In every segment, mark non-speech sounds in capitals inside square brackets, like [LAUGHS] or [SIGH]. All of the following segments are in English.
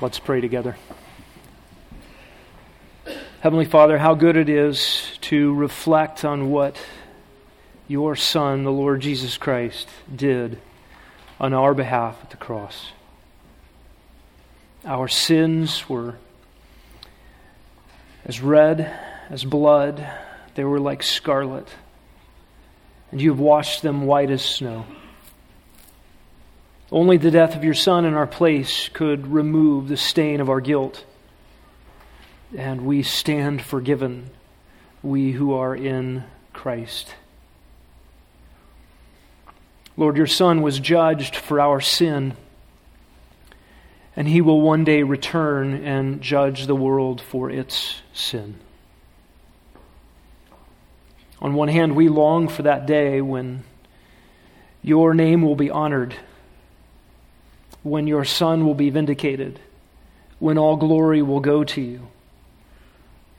Let's pray together. Heavenly Father, how good it is to reflect on what your Son, the Lord Jesus Christ, did on our behalf at the cross. Our sins were as red as blood, they were like scarlet, and you have washed them white as snow. Only the death of your Son in our place could remove the stain of our guilt. And we stand forgiven, we who are in Christ. Lord, your Son was judged for our sin, and he will one day return and judge the world for its sin. On one hand, we long for that day when your name will be honored when your Son will be vindicated, when all glory will go to you.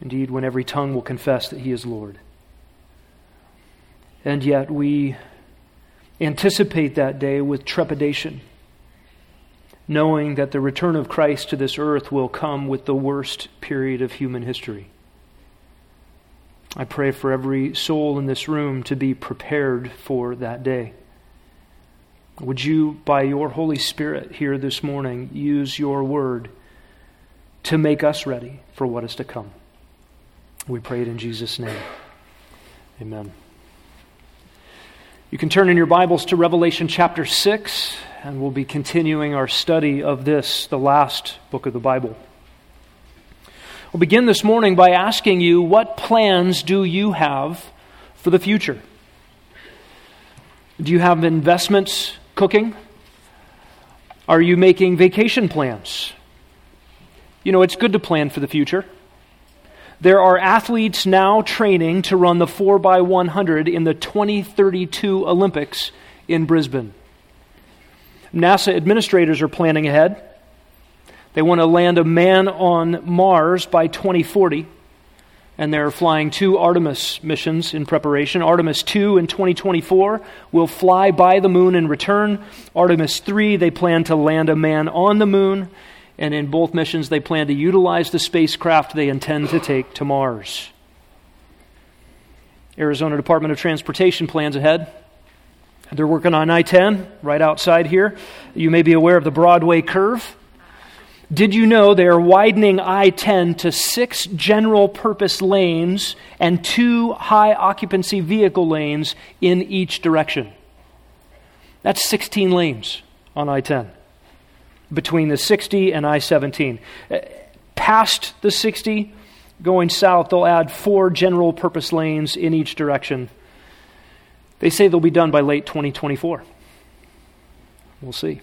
Indeed, when every tongue will confess that He is Lord. And yet we anticipate that day with trepidation, knowing that the return of Christ to this earth will come with the worst period of human history. I pray for every soul in this room to be prepared for that day. Would you, by your Holy Spirit here this morning, use your word to make us ready for what is to come? We pray it in Jesus' name. Amen. You can turn in your Bibles to Revelation chapter 6, and we'll be continuing our study of this, the last book of the Bible. We'll begin this morning by asking you, what plans do you have for the future? Do you have investments cooking? Are you making vacation plans? You know, it's good to plan for the future. There are athletes now training to run the 4x100 in the 2032 Olympics in Brisbane. NASA administrators are planning ahead. They want to land a man on Mars by 2040 and they're flying two Artemis missions in preparation. Artemis 2 in 2024 will fly by the moon and return. Artemis 3, they plan to land a man on the moon. And in both missions, they plan to utilize the spacecraft they intend to take to Mars. Arizona Department of Transportation plans ahead. They're working on I 10 right outside here. You may be aware of the Broadway curve. Did you know they are widening I 10 to six general purpose lanes and two high occupancy vehicle lanes in each direction? That's 16 lanes on I 10 between the 60 and I 17. Uh, past the 60, going south, they'll add four general purpose lanes in each direction. They say they'll be done by late 2024. We'll see.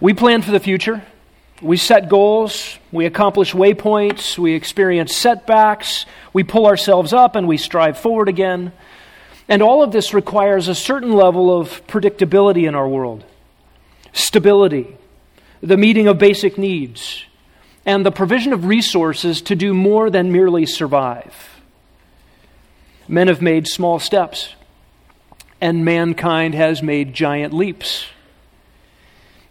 We plan for the future. We set goals. We accomplish waypoints. We experience setbacks. We pull ourselves up and we strive forward again. And all of this requires a certain level of predictability in our world stability, the meeting of basic needs, and the provision of resources to do more than merely survive. Men have made small steps, and mankind has made giant leaps.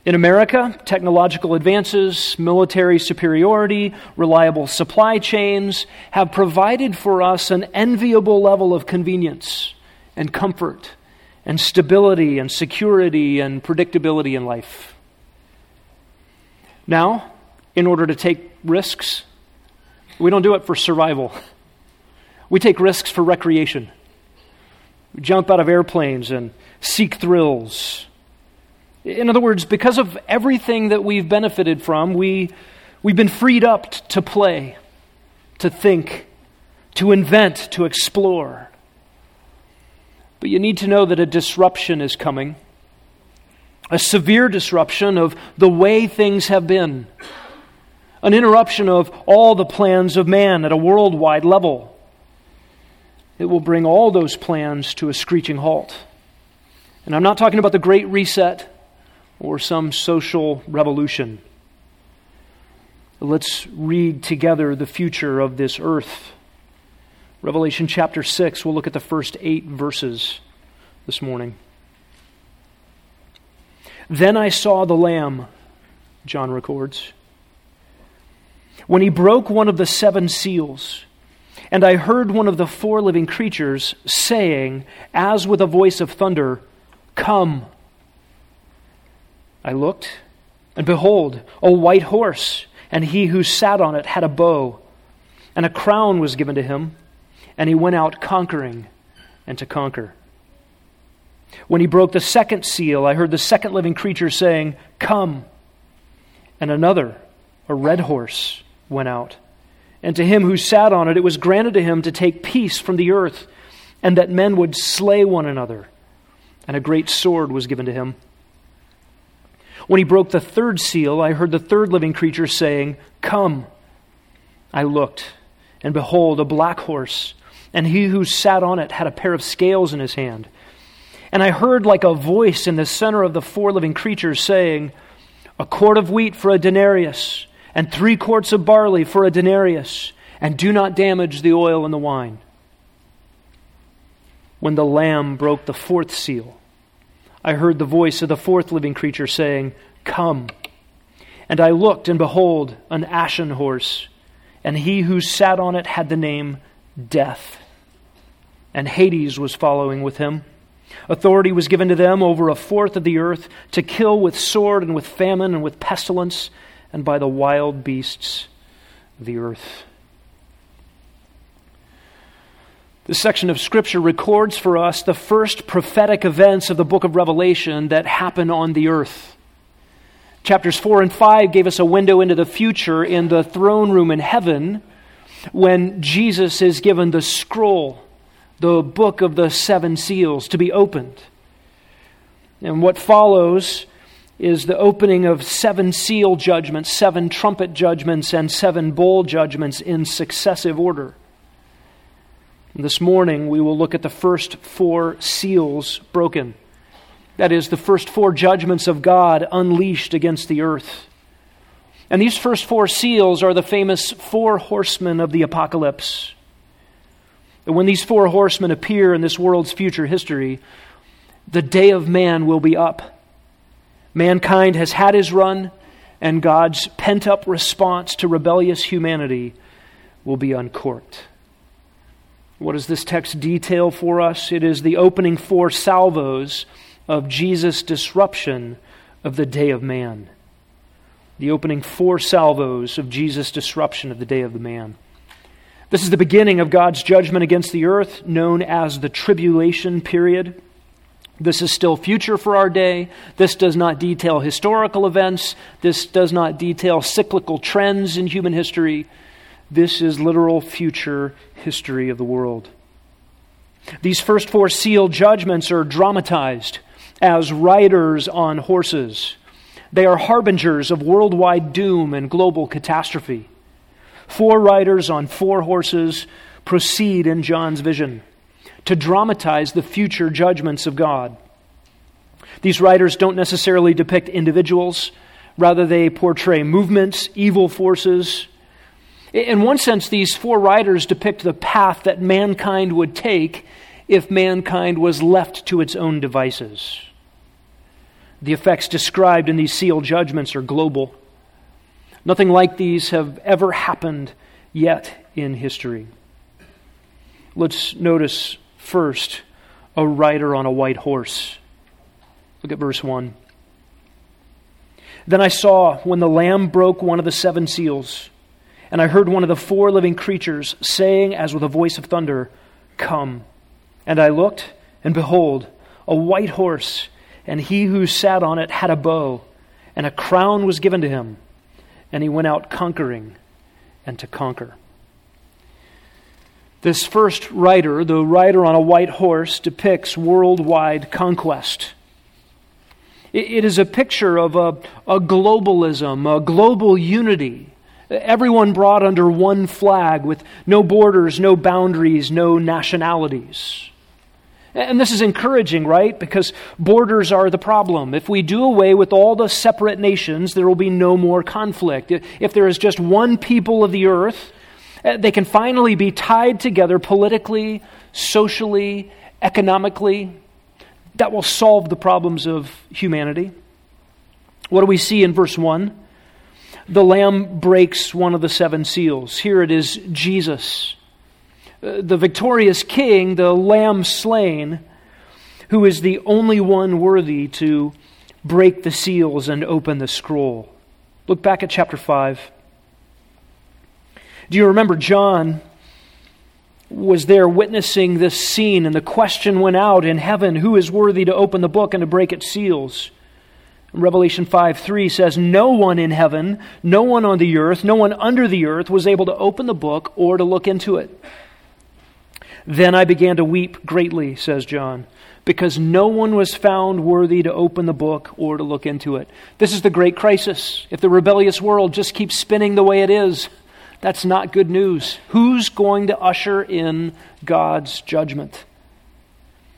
In America, technological advances, military superiority, reliable supply chains have provided for us an enviable level of convenience and comfort and stability and security and predictability in life. Now, in order to take risks, we don't do it for survival. We take risks for recreation. We jump out of airplanes and seek thrills in other words, because of everything that we've benefited from, we, we've been freed up to play, to think, to invent, to explore. But you need to know that a disruption is coming, a severe disruption of the way things have been, an interruption of all the plans of man at a worldwide level. It will bring all those plans to a screeching halt. And I'm not talking about the Great Reset or some social revolution. Let's read together the future of this earth. Revelation chapter 6, we'll look at the first eight verses this morning. Then I saw the Lamb John records. When he broke one of the seven seals, and I heard one of the four living creatures saying, as with a voice of thunder, Come. I looked, and behold, a white horse, and he who sat on it had a bow, and a crown was given to him, and he went out conquering and to conquer. When he broke the second seal, I heard the second living creature saying, Come. And another, a red horse, went out. And to him who sat on it, it was granted to him to take peace from the earth, and that men would slay one another. And a great sword was given to him. When he broke the third seal, I heard the third living creature saying, Come. I looked, and behold, a black horse, and he who sat on it had a pair of scales in his hand. And I heard like a voice in the center of the four living creatures saying, A quart of wheat for a denarius, and three quarts of barley for a denarius, and do not damage the oil and the wine. When the Lamb broke the fourth seal, I heard the voice of the fourth living creature saying, Come. And I looked, and behold, an ashen horse, and he who sat on it had the name Death. And Hades was following with him. Authority was given to them over a fourth of the earth to kill with sword and with famine and with pestilence and by the wild beasts of the earth. This section of Scripture records for us the first prophetic events of the book of Revelation that happen on the earth. Chapters 4 and 5 gave us a window into the future in the throne room in heaven when Jesus is given the scroll the book of the seven seals to be opened. And what follows is the opening of seven seal judgments, seven trumpet judgments, and seven bowl judgments in successive order. This morning, we will look at the first four seals broken. That is, the first four judgments of God unleashed against the earth. And these first four seals are the famous four horsemen of the apocalypse. And when these four horsemen appear in this world's future history, the day of man will be up. Mankind has had his run, and God's pent up response to rebellious humanity will be uncorked. What does this text detail for us? It is the opening four salvos of Jesus' disruption of the day of man. The opening four salvos of Jesus' disruption of the day of the man. This is the beginning of God's judgment against the earth, known as the tribulation period. This is still future for our day. This does not detail historical events. This does not detail cyclical trends in human history. This is literal future history of the world. These first four seal judgments are dramatized as riders on horses. They are harbingers of worldwide doom and global catastrophe. Four riders on four horses proceed in John's vision to dramatize the future judgments of God. These riders don't necessarily depict individuals, rather, they portray movements, evil forces. In one sense, these four riders depict the path that mankind would take if mankind was left to its own devices. The effects described in these sealed judgments are global. Nothing like these have ever happened yet in history. Let's notice first a rider on a white horse. Look at verse 1. Then I saw when the Lamb broke one of the seven seals, and I heard one of the four living creatures saying, as with a voice of thunder, Come. And I looked, and behold, a white horse, and he who sat on it had a bow, and a crown was given to him and he went out conquering and to conquer. This first rider, the rider on a white horse, depicts worldwide conquest. It is a picture of a, a globalism, a global unity. Everyone brought under one flag with no borders, no boundaries, no nationalities. And this is encouraging, right? Because borders are the problem. If we do away with all the separate nations, there will be no more conflict. If there is just one people of the earth, eh, they can finally be tied together politically, socially, economically. That will solve the problems of humanity. What do we see in verse 1? The Lamb breaks one of the seven seals. Here it is Jesus, uh, the victorious King, the Lamb slain, who is the only one worthy to break the seals and open the scroll. Look back at chapter 5. Do you remember John was there witnessing this scene, and the question went out in heaven who is worthy to open the book and to break its seals? Revelation 5 3 says, No one in heaven, no one on the earth, no one under the earth was able to open the book or to look into it. Then I began to weep greatly, says John, because no one was found worthy to open the book or to look into it. This is the great crisis. If the rebellious world just keeps spinning the way it is, that's not good news. Who's going to usher in God's judgment?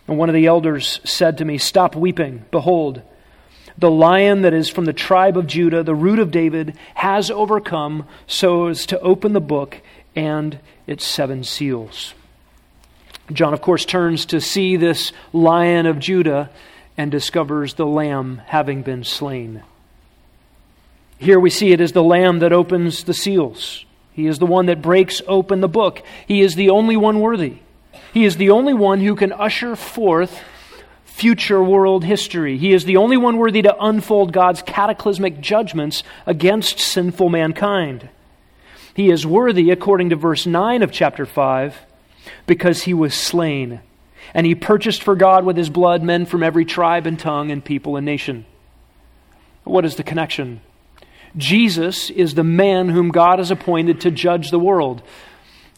And one of the elders said to me, Stop weeping. Behold, the lion that is from the tribe of Judah, the root of David, has overcome so as to open the book and its seven seals. John, of course, turns to see this lion of Judah and discovers the lamb having been slain. Here we see it is the lamb that opens the seals. He is the one that breaks open the book. He is the only one worthy. He is the only one who can usher forth future world history. He is the only one worthy to unfold God's cataclysmic judgments against sinful mankind. He is worthy, according to verse 9 of chapter 5, because he was slain. And he purchased for God with his blood men from every tribe and tongue and people and nation. What is the connection? Jesus is the man whom God has appointed to judge the world.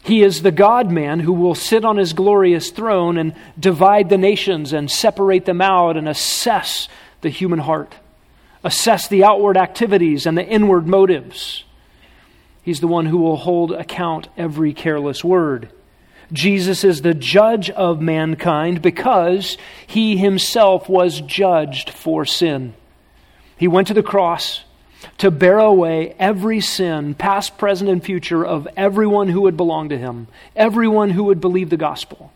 He is the God man who will sit on his glorious throne and divide the nations and separate them out and assess the human heart, assess the outward activities and the inward motives. He's the one who will hold account every careless word. Jesus is the judge of mankind because he himself was judged for sin. He went to the cross to bear away every sin, past, present, and future, of everyone who would belong to him, everyone who would believe the gospel.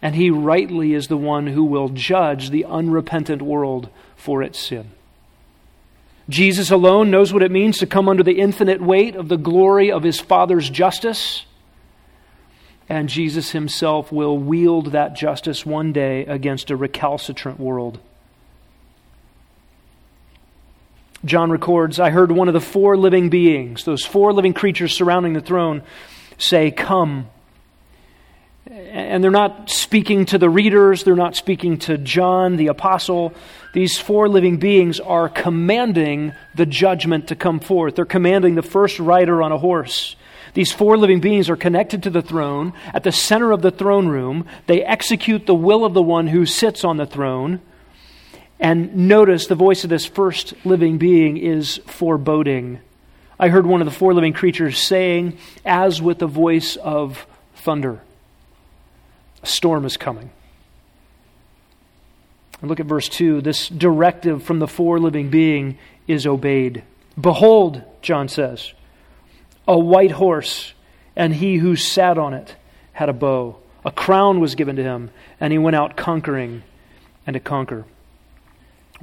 And he rightly is the one who will judge the unrepentant world for its sin. Jesus alone knows what it means to come under the infinite weight of the glory of his Father's justice. And Jesus himself will wield that justice one day against a recalcitrant world. John records, I heard one of the four living beings, those four living creatures surrounding the throne, say, Come. And they're not speaking to the readers, they're not speaking to John, the apostle. These four living beings are commanding the judgment to come forth. They're commanding the first rider on a horse. These four living beings are connected to the throne. At the center of the throne room, they execute the will of the one who sits on the throne. And notice the voice of this first living being is foreboding. I heard one of the four living creatures saying, as with the voice of thunder, a storm is coming. And look at verse 2. This directive from the four living being is obeyed. Behold, John says, a white horse, and he who sat on it had a bow. A crown was given to him, and he went out conquering and to conquer.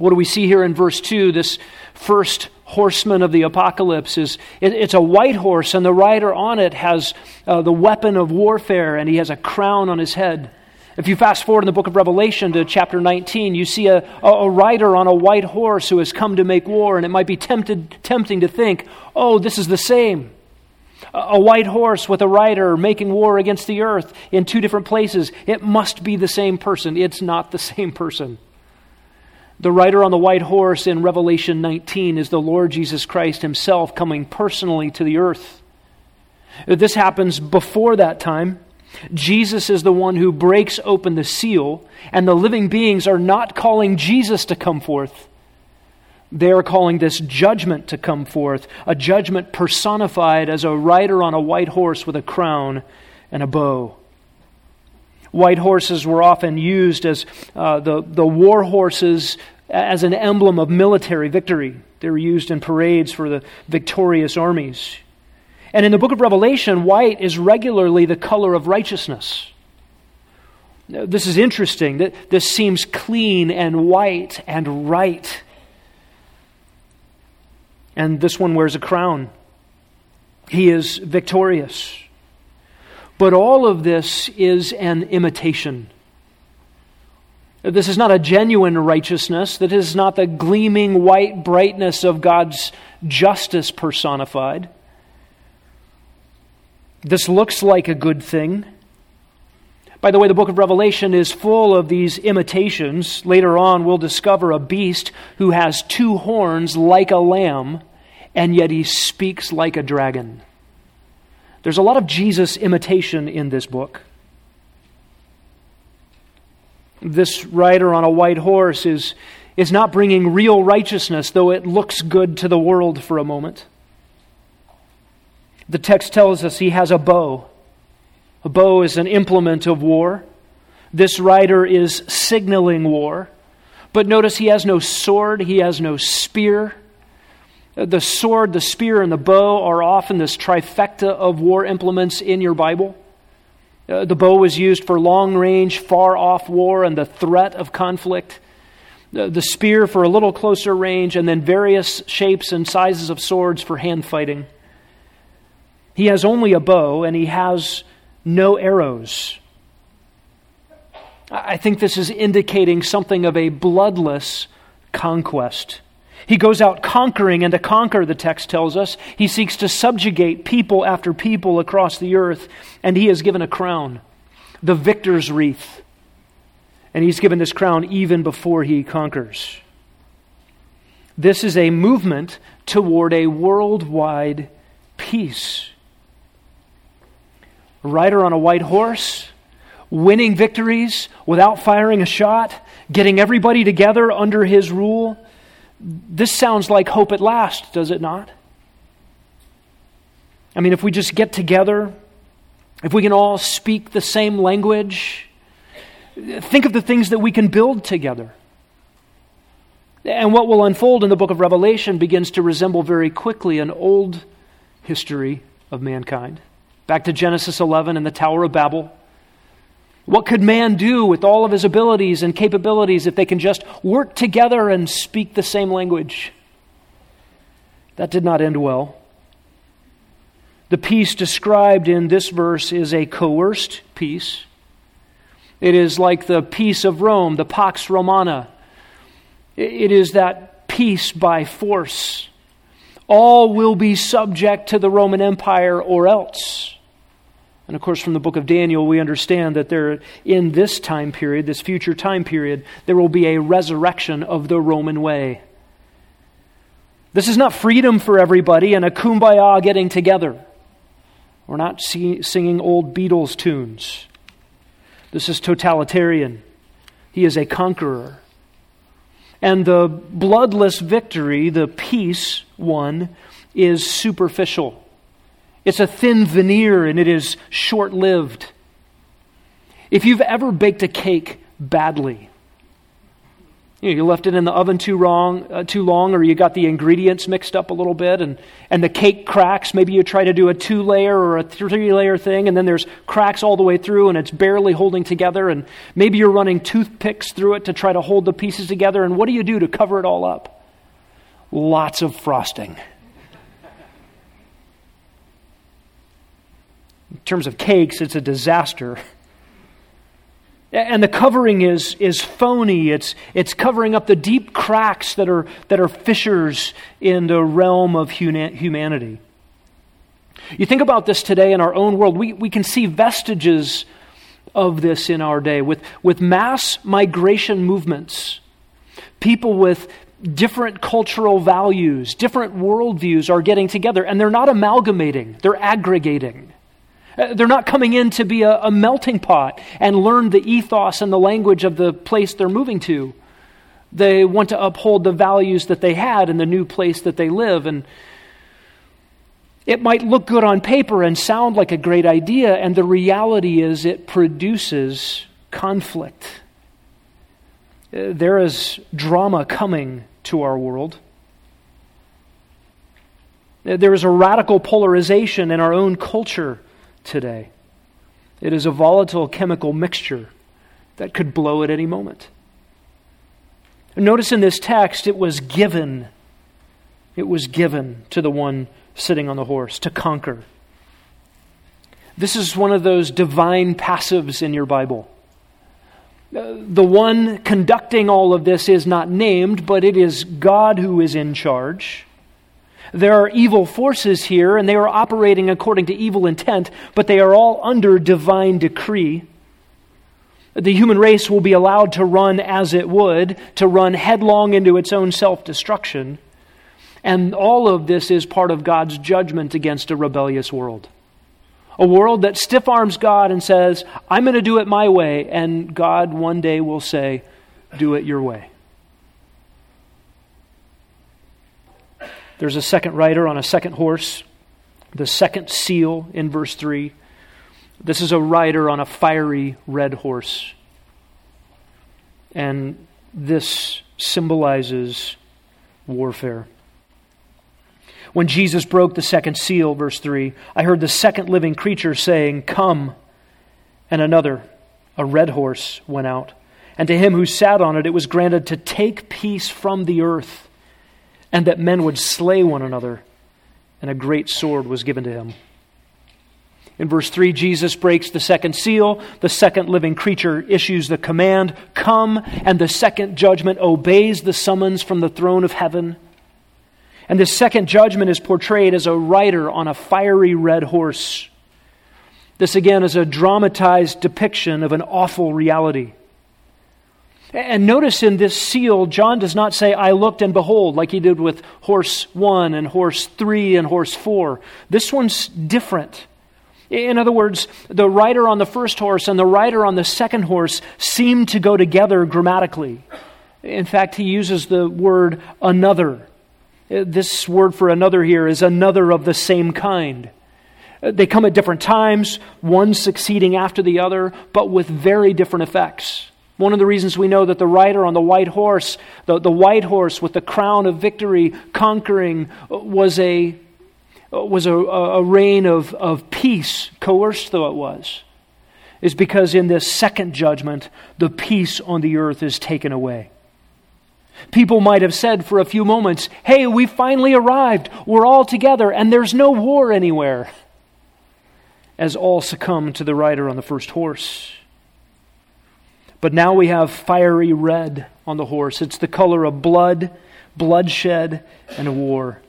What do we see here in verse 2? This first horseman of the apocalypse is it, it's a white horse, and the rider on it has uh, the weapon of warfare, and he has a crown on his head. If you fast forward in the book of Revelation to chapter 19, you see a, a, rider on a white horse who has come to make war, and it might be tempted, tempting to think, oh, this is the same. A white horse with a rider making war against the earth in two different places. It must be the same person. It's not the same person. The rider on the white horse in Revelation 19 is the Lord Jesus Christ himself coming personally to the earth. This happens before that time. Jesus is the one who breaks open the seal, and the living beings are not calling Jesus to come forth. They are calling this judgment to come forth, a judgment personified as a rider on a white horse with a crown and a bow. White horses were often used as uh, the, the war horses as an emblem of military victory. They were used in parades for the victorious armies. And in the book of Revelation, white is regularly the color of righteousness. This is interesting. This seems clean and white and right. and this one wears a crown. He is victorious. But all of this is an imitation. This is not a genuine righteousness. That is not the gleaming white brightness of God's justice personified. This looks like a good thing. By the way, the book of Revelation is full of these imitations. Later on, we'll discover a beast who has two horns like a lamb, and yet he speaks like a dragon. There's a lot of Jesus imitation in this book. This rider on a white horse is, is not bringing real righteousness, though it looks good to the world for a moment. The text tells us he has a bow. A bow is an implement of war. This rider is signaling war. But notice he has no sword, he has no spear. The sword, the spear, and the bow are often this trifecta of war implements in your Bible. Uh, the bow was used for long range, far off war and the threat of conflict. The, the spear for a little closer range, and then various shapes and sizes of swords for hand fighting. He has only a bow, and he has no arrows. I think this is indicating something of a bloodless conquest. He goes out conquering, and to conquer, the text tells us, he seeks to subjugate people after people across the earth, and he is given a crown, the victor's wreath. And he's given this crown even before he conquers. This is a movement toward a worldwide peace rider on a white horse, winning victories without firing a shot, getting everybody together under his rule. This sounds like hope at last, does it not? I mean, if we just get together, if we can all speak the same language, think of the things that we can build together. And what will unfold in the book of Revelation begins to resemble very quickly an old history of mankind. Back to Genesis 11 and the Tower of Babel. What could man do with all of his abilities and capabilities if they can just work together and speak the same language? That did not end well. The peace described in this verse is a coerced peace. It is like the peace of Rome, the Pax Romana. It is that peace by force. All will be subject to the Roman Empire or else. And of course, from the book of Daniel, we understand that there, in this time period, this future time period, there will be a resurrection of the Roman way. This is not freedom for everybody and a kumbaya getting together. We're not see, singing old Beatles tunes. This is totalitarian. He is a conqueror. And the bloodless victory, the peace won, is superficial. It's a thin veneer and it is short lived. If you've ever baked a cake badly, you, know, you left it in the oven too, wrong, uh, too long, or you got the ingredients mixed up a little bit, and, and the cake cracks. Maybe you try to do a two layer or a three layer thing, and then there's cracks all the way through, and it's barely holding together. And maybe you're running toothpicks through it to try to hold the pieces together. And what do you do to cover it all up? Lots of frosting. In terms of cakes, it's a disaster. And the covering is, is phony. It's, it's covering up the deep cracks that are, that are fissures in the realm of humanity. You think about this today in our own world, we, we can see vestiges of this in our day with, with mass migration movements. People with different cultural values, different worldviews are getting together, and they're not amalgamating, they're aggregating. Uh, they're not coming in to be a, a melting pot and learn the ethos and the language of the place they're moving to. They want to uphold the values that they had in the new place that they live. And it might look good on paper and sound like a great idea, and the reality is it produces conflict. Uh, there is drama coming to our world. Uh, there is a radical polarization in our own culture today. It is a volatile chemical mixture that could blow at any moment. Notice in this text, it was given. it was given to the one sitting on the horse to conquer. This is one of those divine passives in your Bible. Uh, the one conducting all of this is not named, but it is God who is in charge. There are evil forces here, and they are operating according to evil intent, but they are all under divine decree. The human race will be allowed to run as it would, to run headlong into its own self destruction. And all of this is part of God's judgment against a rebellious world. A world that stiff arms God and says, I'm going to do it my way, and God one day will say, Do it your way. There's a second rider on a second horse, the second seal in verse 3. This is a rider on a fiery red horse. And this symbolizes warfare. When Jesus broke the second seal, verse 3, I heard the second living creature saying, Come. And another, a red horse, went out. And to him who sat on it, it was granted to take peace from the earth and that men would slay one another, and a great sword was given to him. In verse 3, Jesus breaks the second seal. The second living creature issues the command, Come, and the second judgment obeys the summons from the throne of heaven. And this second judgment is portrayed as a rider on a fiery red horse. This again is a dramatized depiction of an awful reality. And notice in this seal, John does not say, I looked and behold, like he did with horse one and horse three and horse four. This one's different. In other words, the rider on the first horse and the rider on the second horse seem to go together grammatically. In fact, he uses the word another. Uh, this word for another here is another of the same kind. Uh, they come at different times, one succeeding after the other, but with very different effects. One of the reasons we know that the rider on the white horse, the, the white horse with the crown of victory conquering, uh, was a, uh, was a, a reign of, of peace, coerced though it was, is because in this second judgment, the peace on the earth is taken away. People might have said for a few moments, Hey, we finally arrived. We're all together, and there's no war anywhere. As all succumb to the rider on the first horse. But now we have fiery red on the horse. It's the color of blood, bloodshed, and war.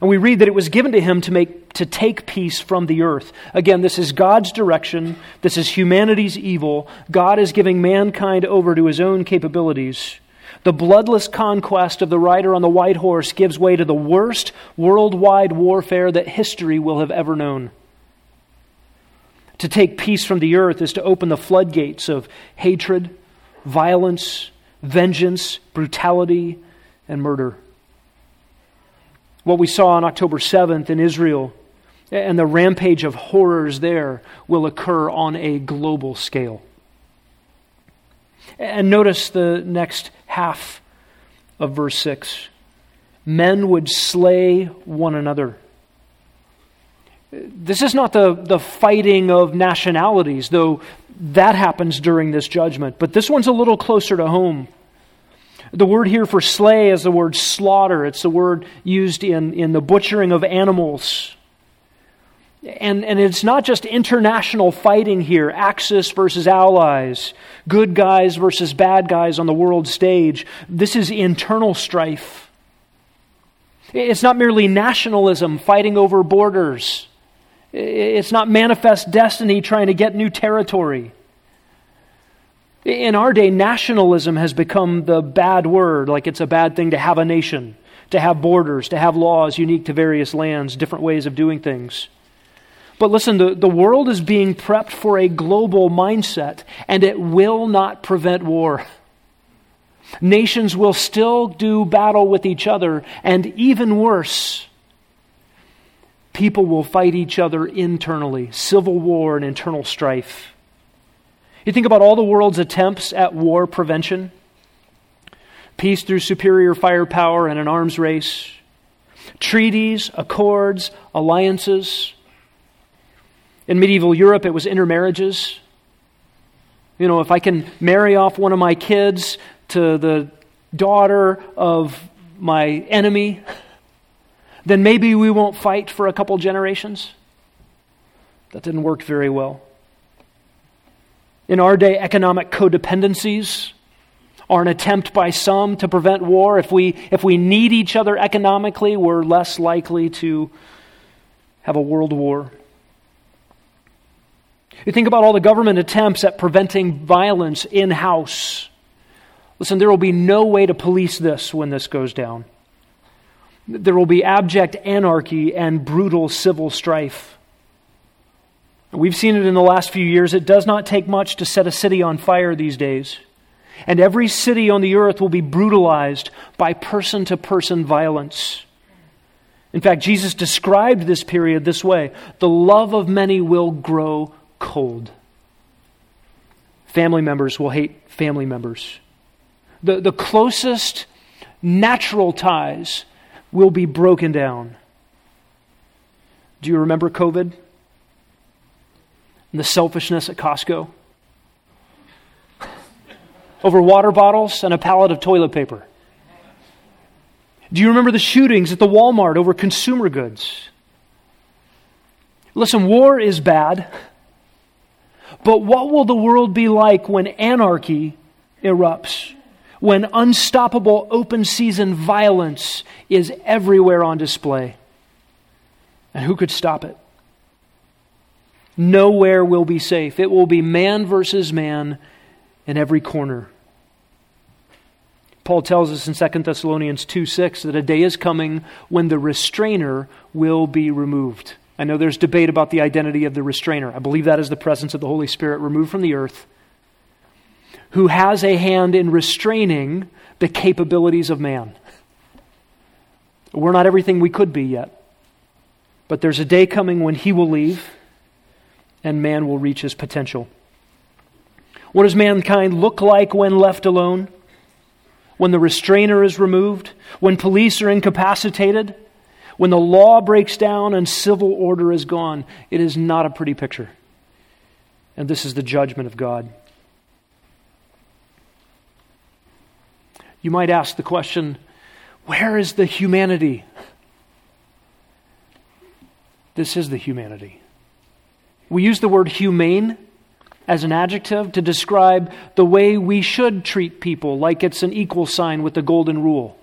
And we read that it was given to him to make to take peace from the earth. Again, this is God's direction. This is humanity's evil. God is giving mankind over to his own capabilities. The bloodless conquest of the rider on the white horse gives way to the worst worldwide warfare that history will have ever known. To take peace from the earth is to open the floodgates of hatred, violence, vengeance, brutality, and murder. What we saw on October 7th in Israel and the rampage of horrors there will occur on a global scale. And notice the next half of verse 6 men would slay one another. This is not the, the fighting of nationalities, though that happens during this judgment, but this one's a little closer to home. The word here for slay is the word slaughter. It's the word used in, in the butchering of animals. And, and it's not just international fighting here, Axis versus allies, good guys versus bad guys on the world stage. This is internal strife. It's not merely nationalism fighting over borders. It's not manifest destiny trying to get new territory. In our day, nationalism has become the bad word, like it's a bad thing to have a nation, to have borders, to have laws unique to various lands, different ways of doing things. But listen, the, the world is being prepped for a global mindset, and it will not prevent war. Nations will still do battle with each other, and even worse, people will fight each other internally civil war and internal strife. You think about all the world's attempts at war prevention peace through superior firepower and an arms race, treaties, accords, alliances. In medieval Europe, it was intermarriages. You know, if I can marry off one of my kids to the daughter of my enemy, [LAUGHS] then maybe we won't fight for a couple generations. That didn't work very well. In our day, economic codependencies are an attempt by some to prevent war. If we, if we need each other economically, we're less likely to have a world war. You think about all the government attempts at preventing violence in house. Listen, there will be no way to police this when this goes down. There will be abject anarchy and brutal civil strife. We've seen it in the last few years. It does not take much to set a city on fire these days. And every city on the earth will be brutalized by person to person violence. In fact, Jesus described this period this way the love of many will grow cold. Family members will hate family members. The, the closest natural ties will be broken down. Do you remember COVID? And the selfishness at Costco? Over water bottles and a pallet of toilet paper. Do you remember the shootings at the Walmart over consumer goods? Listen, war is bad. But what will the world be like when anarchy erupts? When unstoppable open season violence is everywhere on display? And who could stop it? Nowhere will be safe. It will be man versus man in every corner. Paul tells us in 2 Thessalonians 2 6 that a day is coming when the restrainer will be removed. I know there's debate about the identity of the restrainer. I believe that is the presence of the Holy Spirit removed from the earth, who has a hand in restraining the capabilities of man. We're not everything we could be yet, but there's a day coming when he will leave and man will reach his potential. What does mankind look like when left alone? When the restrainer is removed? When police are incapacitated? When the law breaks down and civil order is gone, it is not a pretty picture. And this is the judgment of God. You might ask the question where is the humanity? This is the humanity. We use the word humane as an adjective to describe the way we should treat people, like it's an equal sign with the golden rule.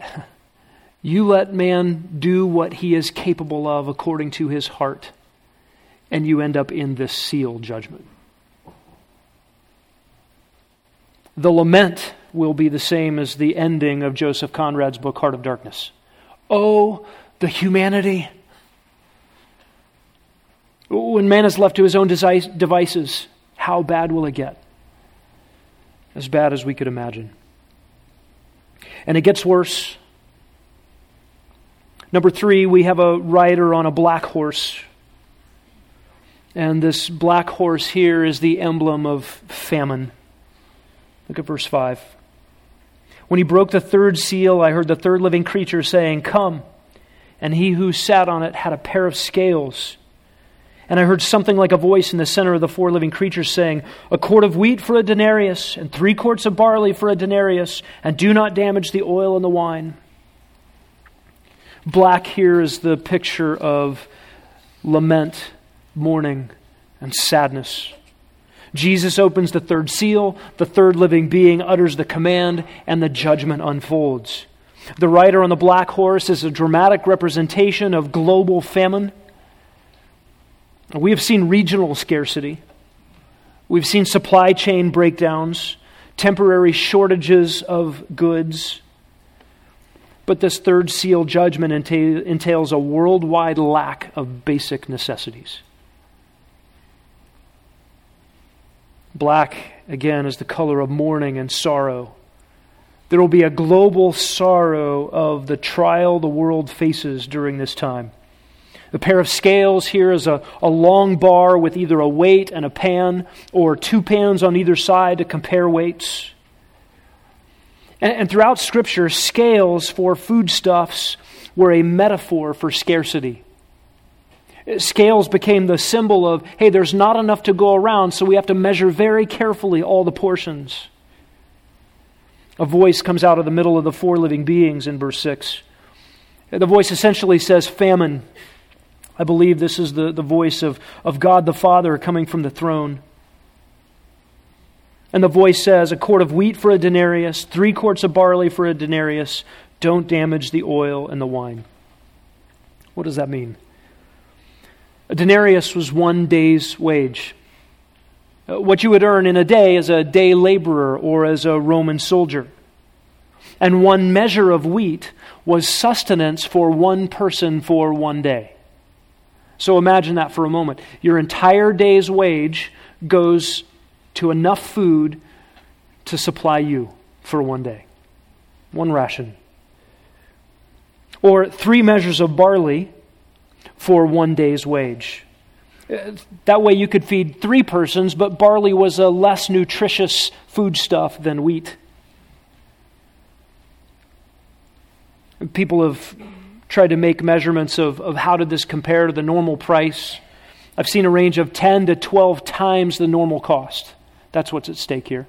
[LAUGHS] You let man do what he is capable of according to his heart, and you end up in this seal judgment. The lament will be the same as the ending of Joseph Conrad's book, Heart of Darkness. Oh, the humanity. When man is left to his own devices, how bad will it get? As bad as we could imagine. And it gets worse Number three, we have a rider on a black horse. And this black horse here is the emblem of famine. Look at verse 5. When he broke the third seal, I heard the third living creature saying, Come. And he who sat on it had a pair of scales. And I heard something like a voice in the center of the four living creatures saying, A quart of wheat for a denarius, and three quarts of barley for a denarius, and do not damage the oil and the wine. Black here is the picture of lament, mourning, and sadness. Jesus opens the third seal, the third living being utters the command, and the judgment unfolds. The rider on the black horse is a dramatic representation of global famine. We have seen regional scarcity. We've seen supply chain breakdowns, temporary shortages of goods. But this third seal judgment entails a worldwide lack of basic necessities. Black, again, is the color of mourning and sorrow. There will be a global sorrow of the trial the world faces during this time. The pair of scales here is a, a long bar with either a weight and a pan, or two pans on either side to compare weights. And, and throughout Scripture, scales for foodstuffs were a metaphor for scarcity. Scales became the symbol of, hey, there's not enough to go around, so we have to measure very carefully all the portions. A voice comes out of the middle of the four living beings in verse 6. The voice essentially says famine. I believe this is the, the voice of, of God the Father coming from the throne. And the voice says, A quart of wheat for a denarius, three quarts of barley for a denarius. Don't damage the oil and the wine. What does that mean? A denarius was one day's wage. Uh, what you would earn in a day as a day laborer or as a Roman soldier. And one measure of wheat was sustenance for one person for one day. So imagine that for a moment. Your entire day's wage goes to enough food to supply you for one day. One ration. Or three measures of barley for one day's wage. Uh, that way you could feed three persons, but barley was a less nutritious foodstuff than wheat. People have tried to make measurements of, of how did this compare to the normal price. I've seen a range of 10 to 12 times the normal cost. That's what's at stake here.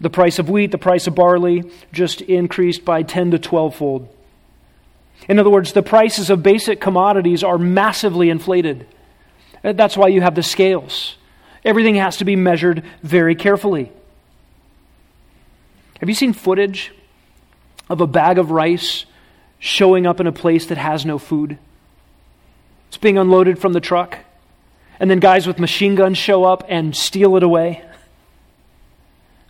The price of wheat, the price of barley just increased by 10 to 12 fold. In other words, the prices of basic commodities are massively inflated. That's why you have the scales. Everything has to be measured very carefully. Have you seen footage of a bag of rice showing up in a place that has no food? It's being unloaded from the truck and then guys with machine guns show up and steal it away.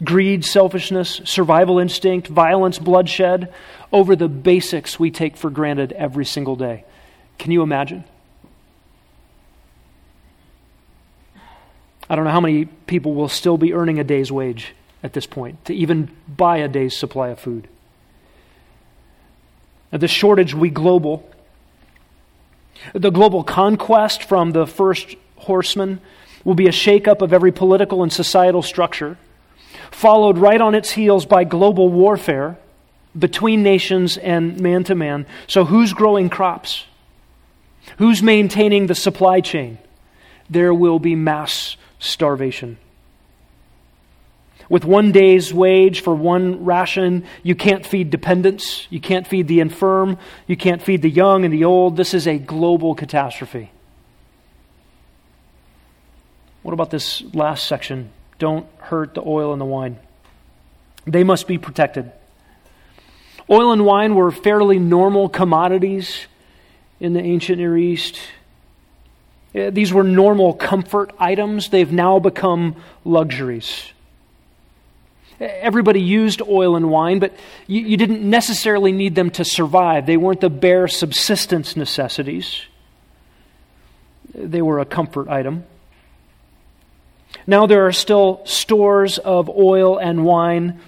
Greed, selfishness, survival instinct, violence, bloodshed over the basics we take for granted every single day. Can you imagine? I don't know how many people will still be earning a day's wage at this point to even buy a day's supply of food. Now, the shortage we global, the global conquest from the first horsemen will be a shakeup of every political and societal structure, followed right on its heels by global warfare between nations and man to man. So, who's growing crops? Who's maintaining the supply chain? There will be mass starvation. With one day's wage for one ration, you can't feed dependents. You can't feed the infirm. You can't feed the young and the old. This is a global catastrophe. What about this last section? Don't hurt the oil and the wine. They must be protected. Oil and wine were fairly normal commodities in the ancient Near East. Eh, these were normal comfort items. They've now become luxuries. Eh, everybody used oil and wine, but you, you, didn't necessarily need them to survive. They weren't the bare subsistence necessities, they were a comfort item. Now there are still stores of oil and wine.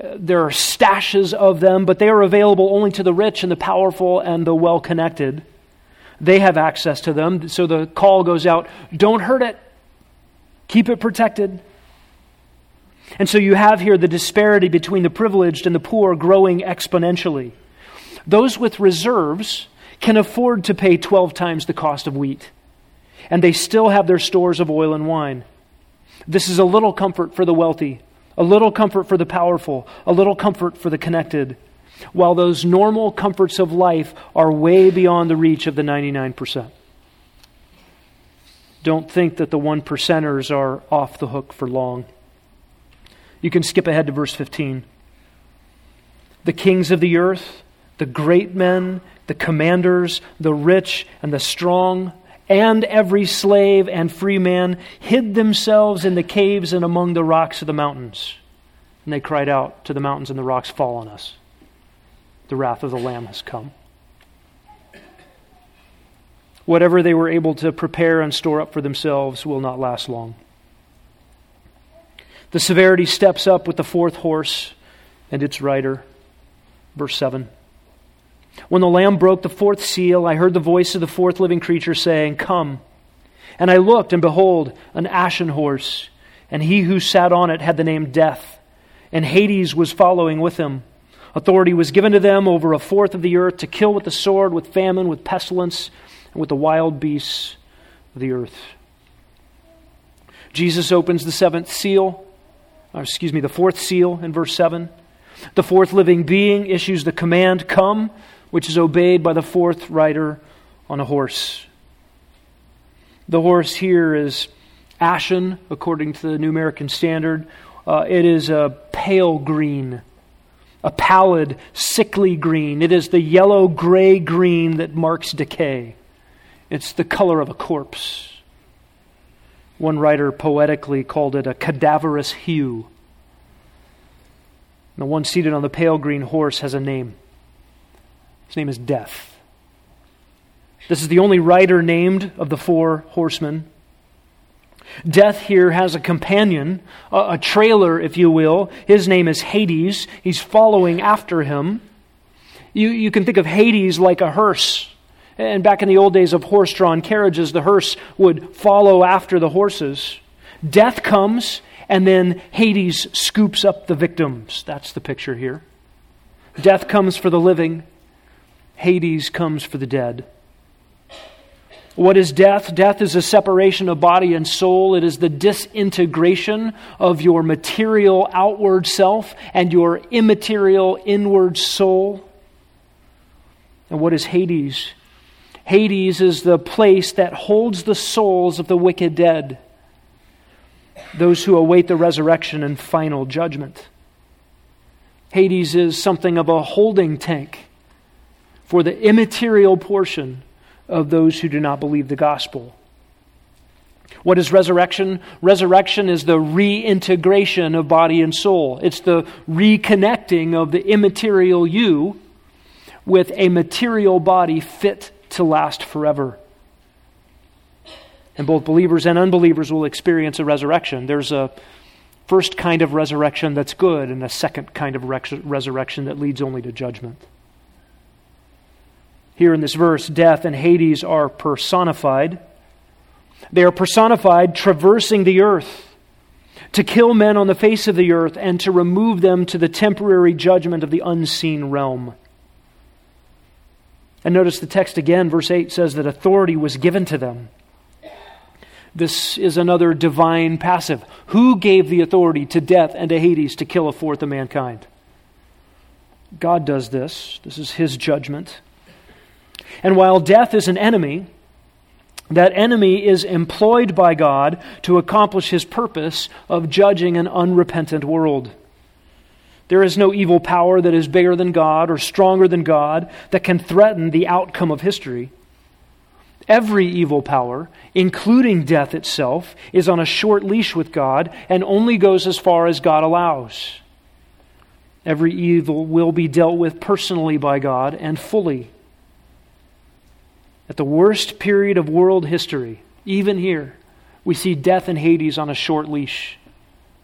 Uh, there are stashes of them, but they are available only to the rich and the powerful and the well connected. They have access to them. So the call goes out don't hurt it, keep it protected. And so you have here the disparity between the privileged and the poor growing exponentially. Those with reserves can afford to pay 12 times the cost of wheat, and they still have their stores of oil and wine. This is a little comfort for the wealthy, a little comfort for the powerful, a little comfort for the connected, while those normal comforts of life are way beyond the reach of the 99%. Don't think that the one percenters are off the hook for long. You can skip ahead to verse 15. The kings of the earth, the great men, the commanders, the rich, and the strong and every slave and free man hid themselves in the caves and among the rocks of the mountains. And they cried out to the mountains and the rocks, Fall on us. The wrath of the Lamb has come. Whatever they were able to prepare and store up for themselves will not last long. The severity steps up with the fourth horse and its rider. Verse 7. When the Lamb broke the fourth seal, I heard the voice of the fourth living creature saying, Come. And I looked, and behold, an ashen horse, and he who sat on it had the name Death, and Hades was following with him. Authority was given to them over a fourth of the earth to kill with the sword, with famine, with pestilence, and with the wild beasts of the earth. Jesus opens the seventh seal. or excuse me, the fourth seal in verse 7. The fourth living being issues the command, Come, which is obeyed by the fourth rider on a horse. The horse here is ashen, according to the New American Standard. Uh, it is a pale green, a pallid, sickly green. It is the yellow gray green that marks decay. It's the color of a corpse. One writer poetically called it a cadaverous hue. The one seated on the pale green horse has a name. His name is Death. This is the only rider named of the four horsemen. Death here has a companion, a, trailer, if you will. His name is Hades. He's following after him. You, you can think of Hades like a hearse. And back in the old days of horse drawn carriages, the hearse would follow after the horses. Death comes, and then Hades scoops up the victims. That's the picture here. Death comes for the living, Hades comes for the dead. What is death? Death is a separation of body and soul. It is the disintegration of your material outward self and your immaterial inward soul. And what is Hades? Hades is the place that holds the souls of the wicked dead, those who await the resurrection and final judgment. Hades is something of a holding tank for the immaterial portion of those who do not believe the gospel. What is resurrection? Resurrection is the reintegration of body and soul. It's the reconnecting of the immaterial you with a material body fit to last forever. And both believers and unbelievers will experience a resurrection. There's a first kind of resurrection that's good, and a second kind of resurrection that leads only to judgment. Here in this verse, death and Hades are personified. They are personified traversing the earth to kill men on the face of the earth and to remove them to the temporary judgment of the unseen realm. And notice the text again, verse 8 says that authority was given to them. This is another divine passive. Who gave the authority to death and to Hades to kill a fourth of mankind? God does this. This is his judgment. And while death is an enemy, that enemy is employed by God to accomplish his purpose of judging an unrepentant world. There is no evil power that is bigger than God or stronger than God that can threaten the outcome of history. Every evil power, including death itself, is on a short leash with God and only goes as far as God allows. Every evil will be dealt with personally by God and fully. At the worst period of world history, even here, we see death and Hades on a short leash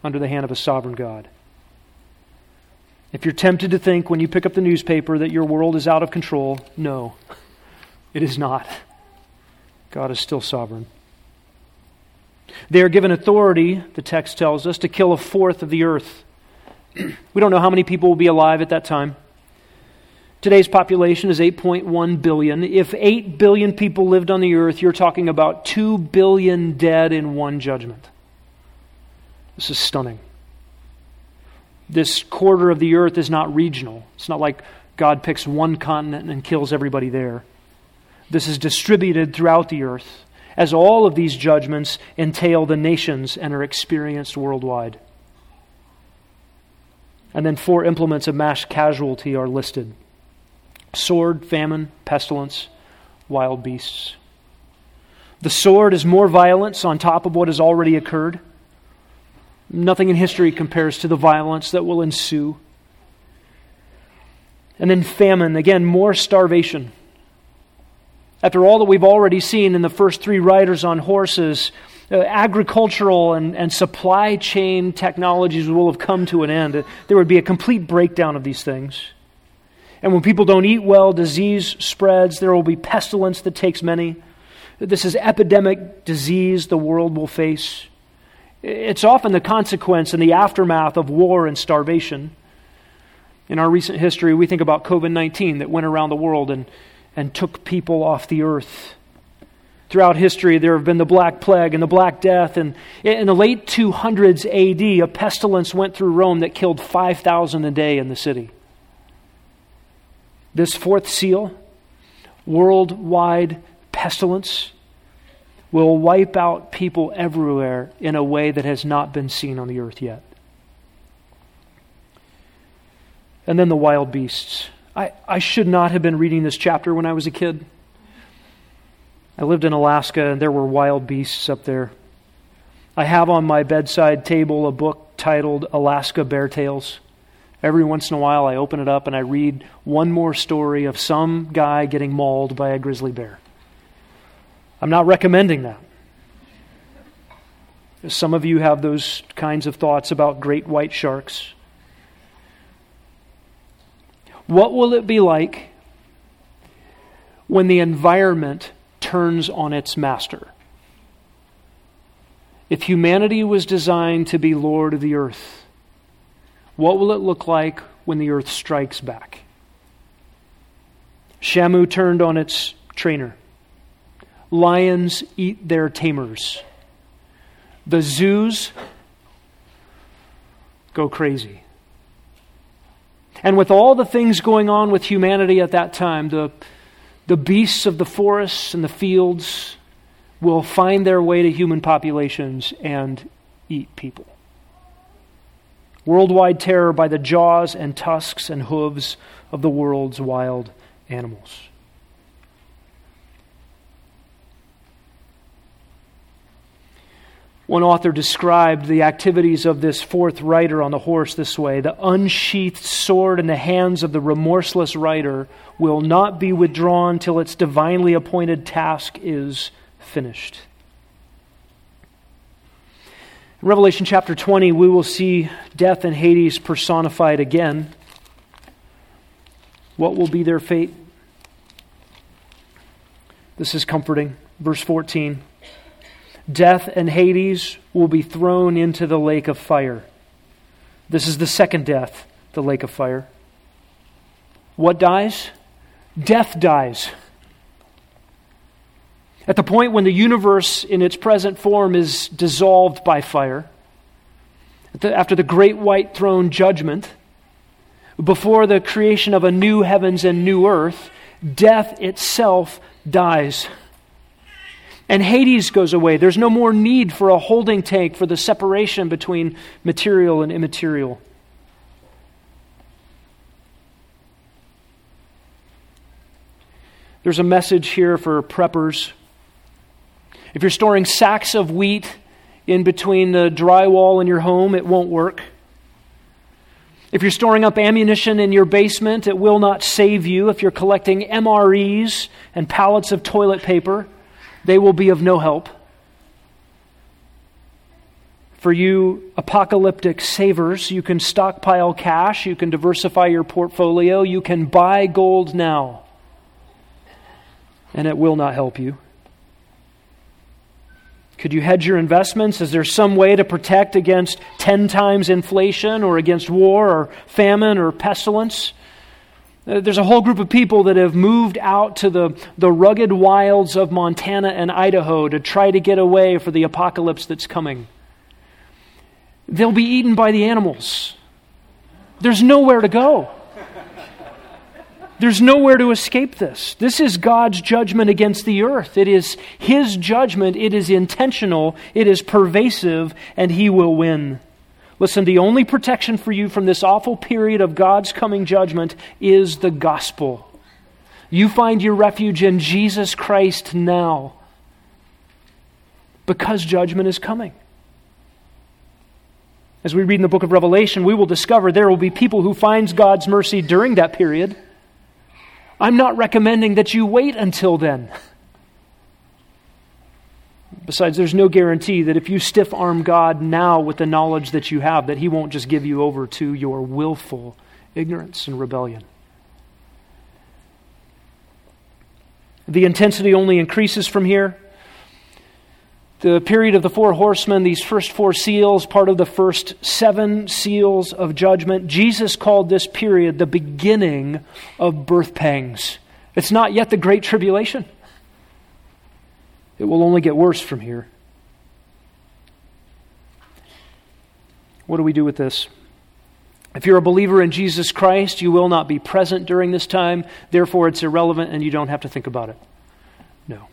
under the hand of a sovereign God. If you're tempted to think when you pick up the newspaper that your world is out of control, no, it is not. God is still sovereign. They are given authority, the text tells us, to kill a fourth of the earth. [CLEARS THROAT] we don't know how many people will be alive at that time. Today's population is 8.1 billion. If 8 billion people lived on the earth, you're talking about 2 billion dead in one judgment. This is stunning. This quarter of the earth is not regional. It's not like God picks one continent and kills everybody there. This is distributed throughout the earth, as all of these judgments entail the nations and are experienced worldwide. And then four implements of mass casualty are listed sword, famine, pestilence, wild beasts. The sword is more violence on top of what has already occurred. Nothing in history compares to the violence that will ensue. And then famine, again, more starvation. After all that we've already seen in the first three riders on horses, uh, agricultural and, and supply chain technologies will have come to an end. There would be a complete breakdown of these things. And when people don't eat well, disease spreads. There will be pestilence that takes many. This is epidemic disease the world will face. It's often the consequence and the aftermath of war and starvation. In our recent history, we think about COVID 19 that went around the world and, and took people off the earth. Throughout history, there have been the Black Plague and the Black Death. And in the late 200s AD, a pestilence went through Rome that killed 5,000 a day in the city. This fourth seal, worldwide pestilence, will wipe out people everywhere in a way that has not been seen on the earth yet. And then the wild beasts. I, I should not have been reading this chapter when I was a kid. I lived in Alaska and there were wild beasts up there. I have on my bedside table a book titled Alaska Bear Tales. Every once in a while, I open it up and I read one more story of some guy getting mauled by a grizzly bear. I'm not recommending that. Some of you have those kinds of thoughts about great white sharks. What will it be like when the environment turns on its master. If humanity was designed to be Lord of the earth, what will it look like when the earth strikes back? Shamu turned on its trainer. Lions eat their tamers. The zoos go crazy. And with all the things going on with humanity at that time, the the beasts of the forests and the fields will find their way to human populations and eat people. Worldwide terror by the jaws and tusks and hooves of the world's wild animals. One author described the activities of this fourth rider on the horse this way The unsheathed sword in the hands of the remorseless rider will not be withdrawn till its divinely appointed task is finished. In Revelation chapter 20, we will see death and Hades personified again. What will be their fate? This is comforting. Verse 14 Death and Hades will be thrown into the lake of fire. This is the second death, the lake of fire. What dies? Death dies. At the point when the universe in its present form is dissolved by fire, after the great white throne judgment, before the creation of a new heavens and new earth, death itself dies and Hades goes away. There's no more need for a holding tank for the separation between material and immaterial. There's a message here for preppers. If you're storing sacks of wheat in between the drywall in your home, it won't work. If you're storing up ammunition in your basement, it will not save you. If you're collecting MREs and pallets of toilet paper, they will be of no help. For you apocalyptic savers, you can stockpile cash, you can diversify your portfolio, you can buy gold now, and it will not help you. Could you hedge your investments? Is there some way to protect against 10 times inflation or against war or famine or pestilence? Uh, there's a whole group of people that have moved out to the, the rugged wilds of Montana and Idaho to try to get away for the apocalypse that's coming. They'll be eaten by the animals. There's nowhere to go. There's nowhere to escape this. This is God's judgment against the earth. It is His judgment. It is intentional. It is pervasive, and He will win. Listen, the only protection for you from this awful period of God's coming judgment is the gospel. You find your refuge in Jesus Christ now because judgment is coming. As we read in the book of Revelation, we will discover there will be people who finds God's mercy during that period. I'm not recommending that you wait until then. Besides, there's no guarantee that if you stiff arm God now with the knowledge that you have, that He won't just give you over to your willful ignorance and rebellion. The intensity only increases from here. The period of the four horsemen, these first four seals, part of the first seven seals of judgment, Jesus called this period the beginning of birth pangs. It's not yet the Great Tribulation. It will only get worse from here. What do we do with this? If you're a believer in Jesus Christ, you will not be present during this time. Therefore, it's irrelevant and you don't have to think about it. No.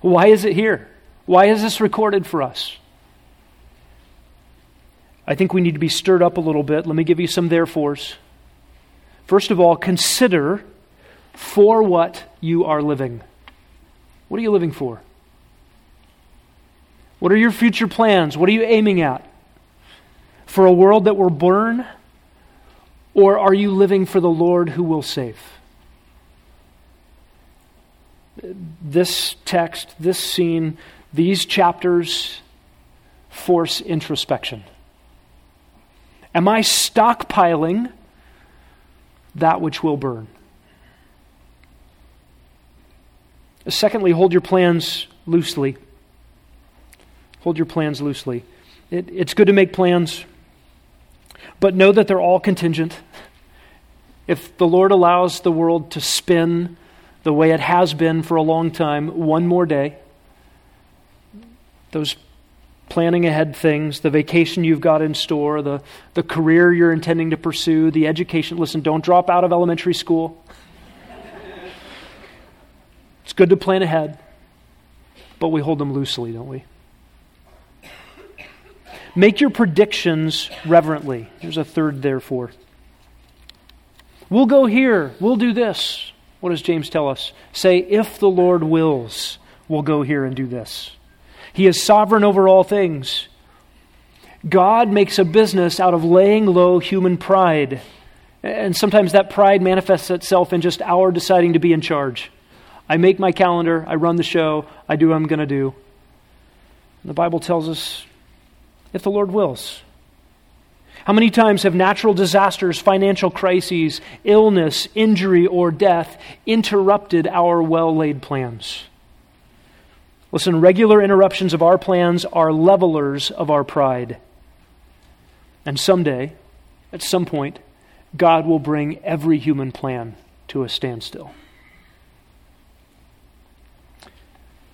Why is it here? Why is this recorded for us? I think we need to be stirred up a little bit. Let me give you some therefores. First of all, consider for what you are living. What are you living for? What are your future plans? What are you aiming at? For a world that will burn? Or are you living for the Lord who will save? This text, this scene, these chapters force introspection. Am I stockpiling that which will burn? Secondly, hold your plans loosely. Hold your plans loosely. It, it's good to make plans, but know that they're all contingent. If the Lord allows the world to spin the way it has been for a long time, one more day, those planning ahead things, the vacation you've got in store, the, the career you're intending to pursue, the education. Listen, don't drop out of elementary school. it's good to plan ahead, but we hold them loosely, don't we? Make your predictions reverently. There's a third, therefore. We'll go here. We'll do this. What does James tell us? Say, if the Lord wills, we'll go here and do this. He is sovereign over all things. God makes a business out of laying low human pride. And sometimes that pride manifests itself in just our deciding to be in charge. I make my calendar, I run the show, I do what I'm going to do. The Bible tells us if the Lord wills. How many times have natural disasters, financial crises, illness, injury, or death interrupted our well laid plans? Listen, regular interruptions of our plans are levelers of our pride. And someday, at some point, God will bring every human plan to a standstill.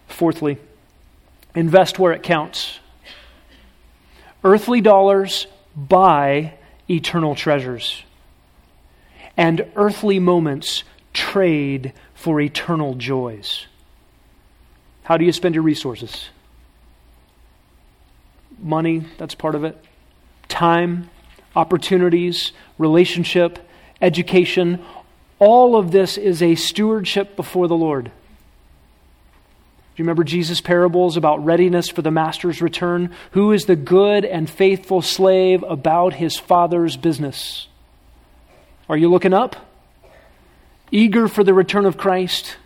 Fourthly, invest where it counts. Earthly dollars buy eternal treasures, and earthly moments trade for eternal joys. How do you spend your resources? Money, that's part of it. Time, opportunities, relationship, education. All of this is a stewardship before the Lord. Do you remember Jesus' parables about readiness for the master's return? Who is the good and faithful slave about his father's business? Are you looking up? Eager for the return of Christ?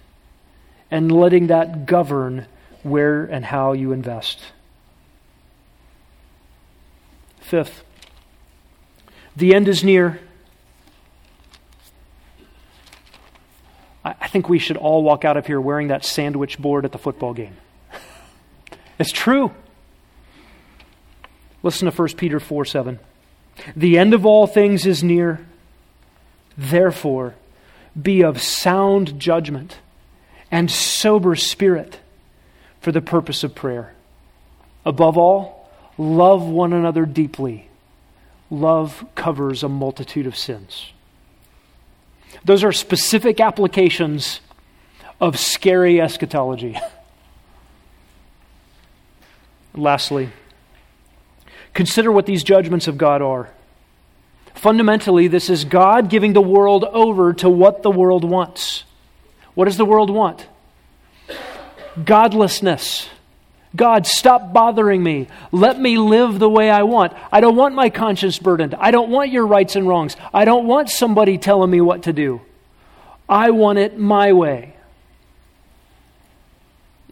And letting that govern where and how you invest. Fifth, the end is near. I think we should all walk out of here wearing that sandwich board at the football game. [LAUGHS] It's true. Listen to 1 Peter 4 7. The end of all things is near. Therefore, be of sound judgment and sober spirit for the purpose of prayer. Above all, love one another deeply. Love covers a multitude of sins. Those are specific applications of scary eschatology. [LAUGHS] Lastly, consider what these judgments of God are. Fundamentally, this is God giving the world over to what the world wants. What does the world want? Godlessness. God, stop bothering me. Let me live the way I want. I don't want my conscience burdened. I don't want your rights and wrongs. I don't want somebody telling me what to do. I want it my way.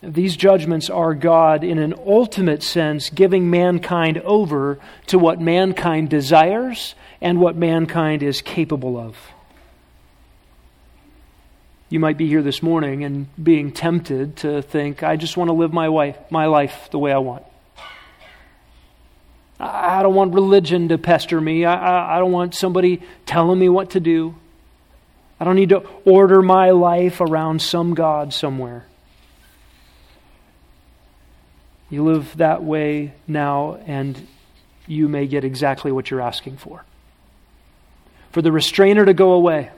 These judgments are God, in an ultimate sense, giving mankind over to what mankind desires and what mankind is capable of. You might be here this morning and being tempted to think, I just want to live my, wife, my life the way I want. I don't want religion to pester me. I, I, I don't want somebody telling me what to do. I don't need to order my life around some God somewhere. You live that way now, and you may get exactly what you're asking for. For the restrainer to go away,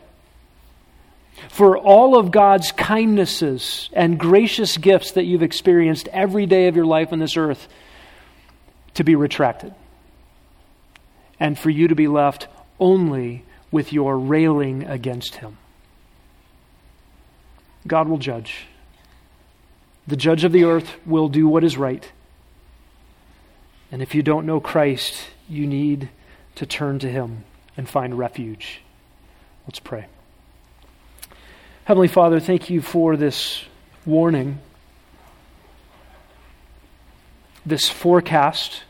for all of God's kindnesses and gracious gifts that you've experienced every day of your life on this earth to be retracted, and for you to be left only with your railing against Him. God will judge. The judge of the earth will do what is right. And if you don't know Christ, you need to turn to him and find refuge. Let's pray. Heavenly Father, thank you for this warning, this forecast,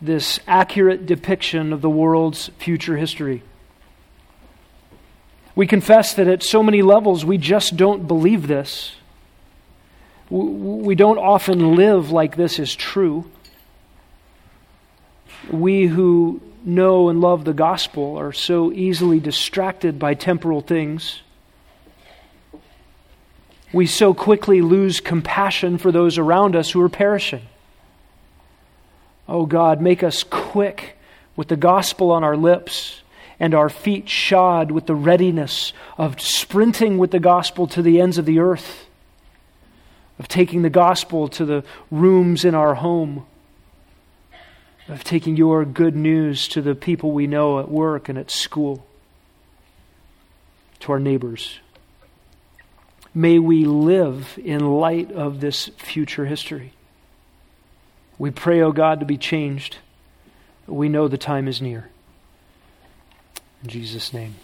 this accurate depiction of the world's future history. We confess that at so many levels we just don't believe this. We don't often live like this is true. We who know and love the gospel are so easily distracted by temporal things. We so quickly lose compassion for those around us who are perishing. Oh God, make us quick with the gospel on our lips and our feet shod with the readiness of sprinting with the gospel to the ends of the earth, of taking the gospel to the rooms in our home, of taking your good news to the people we know at work and at school, to our neighbors. May we live in light of this future history. We pray, O oh God, to be changed. We know the time is near. In Jesus' name.